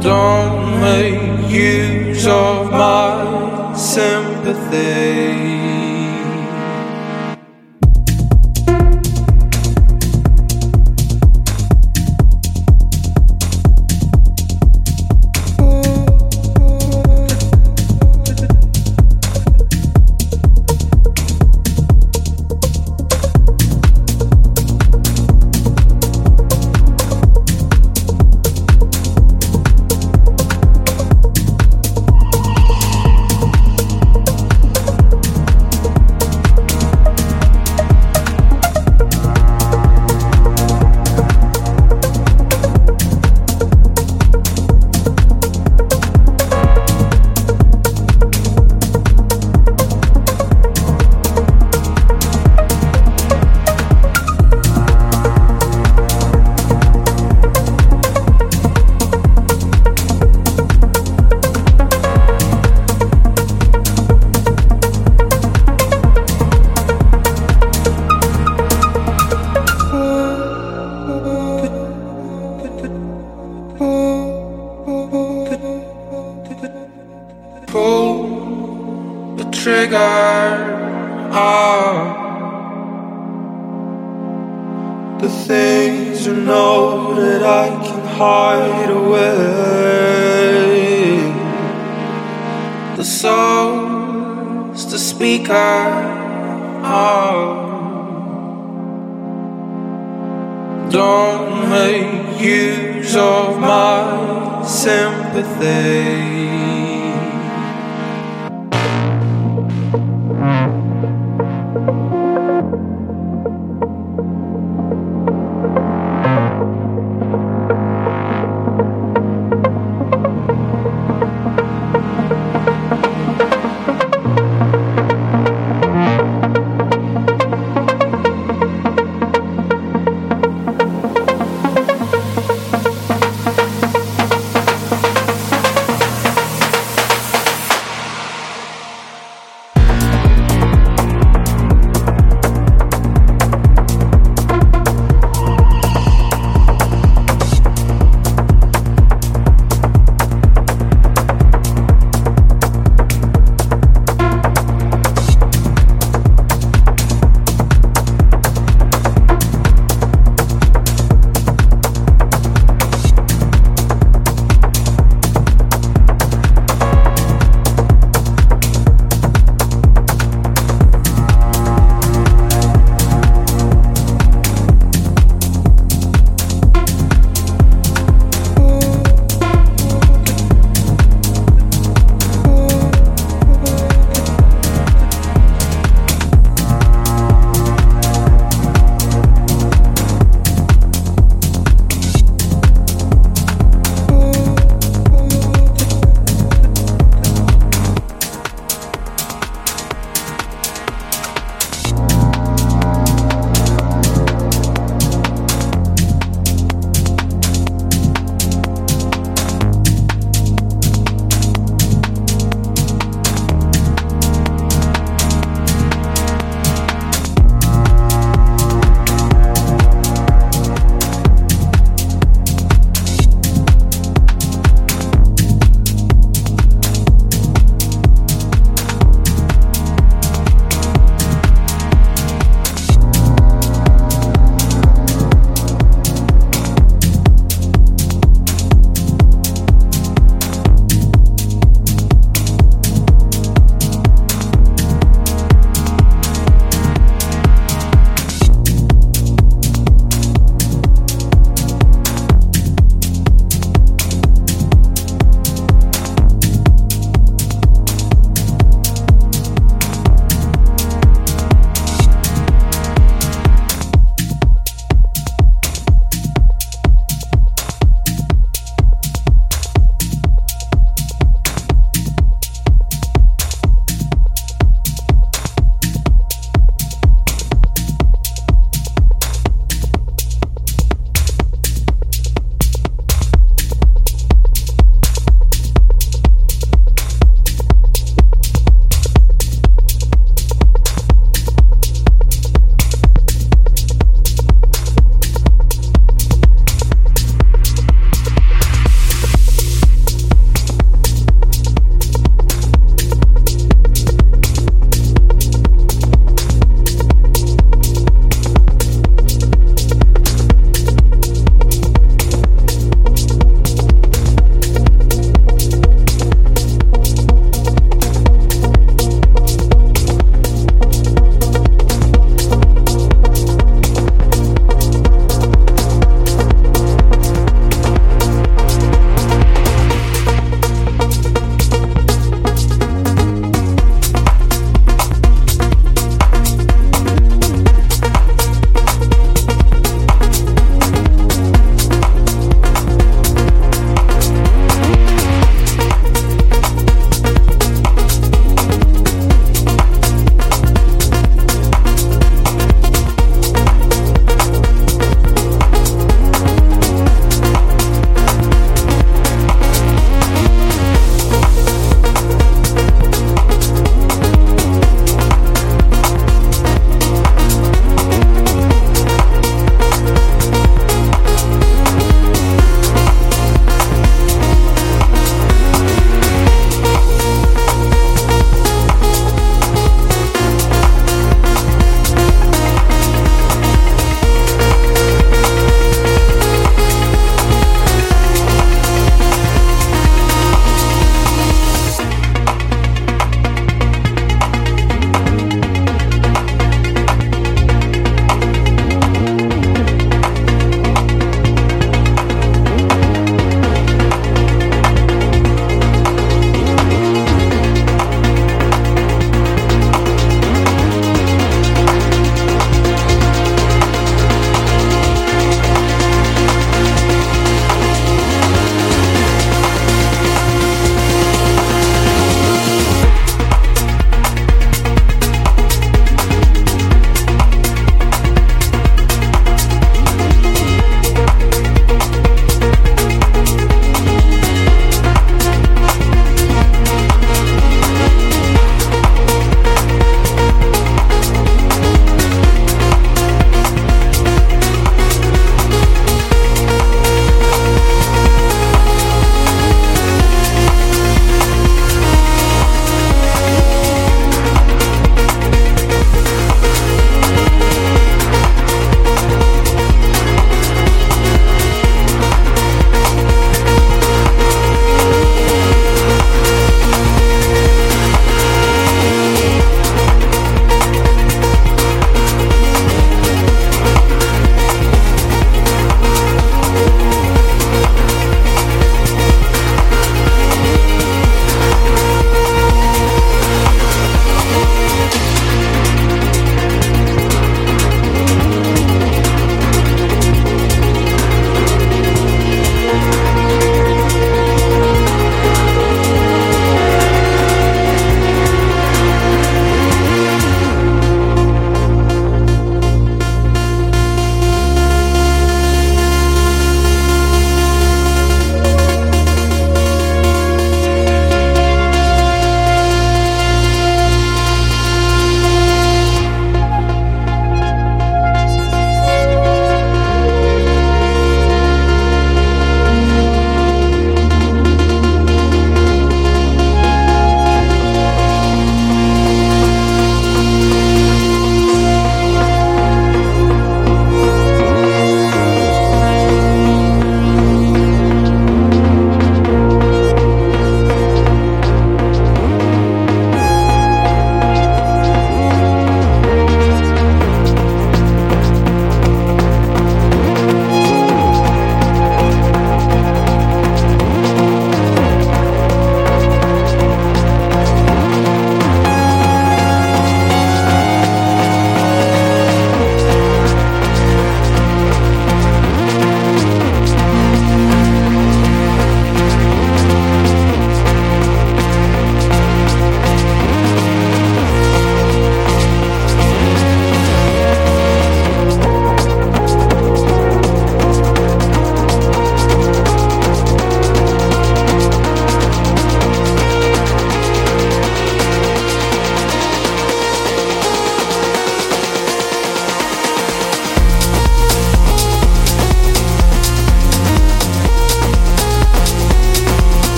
Don't make use of my sympathy.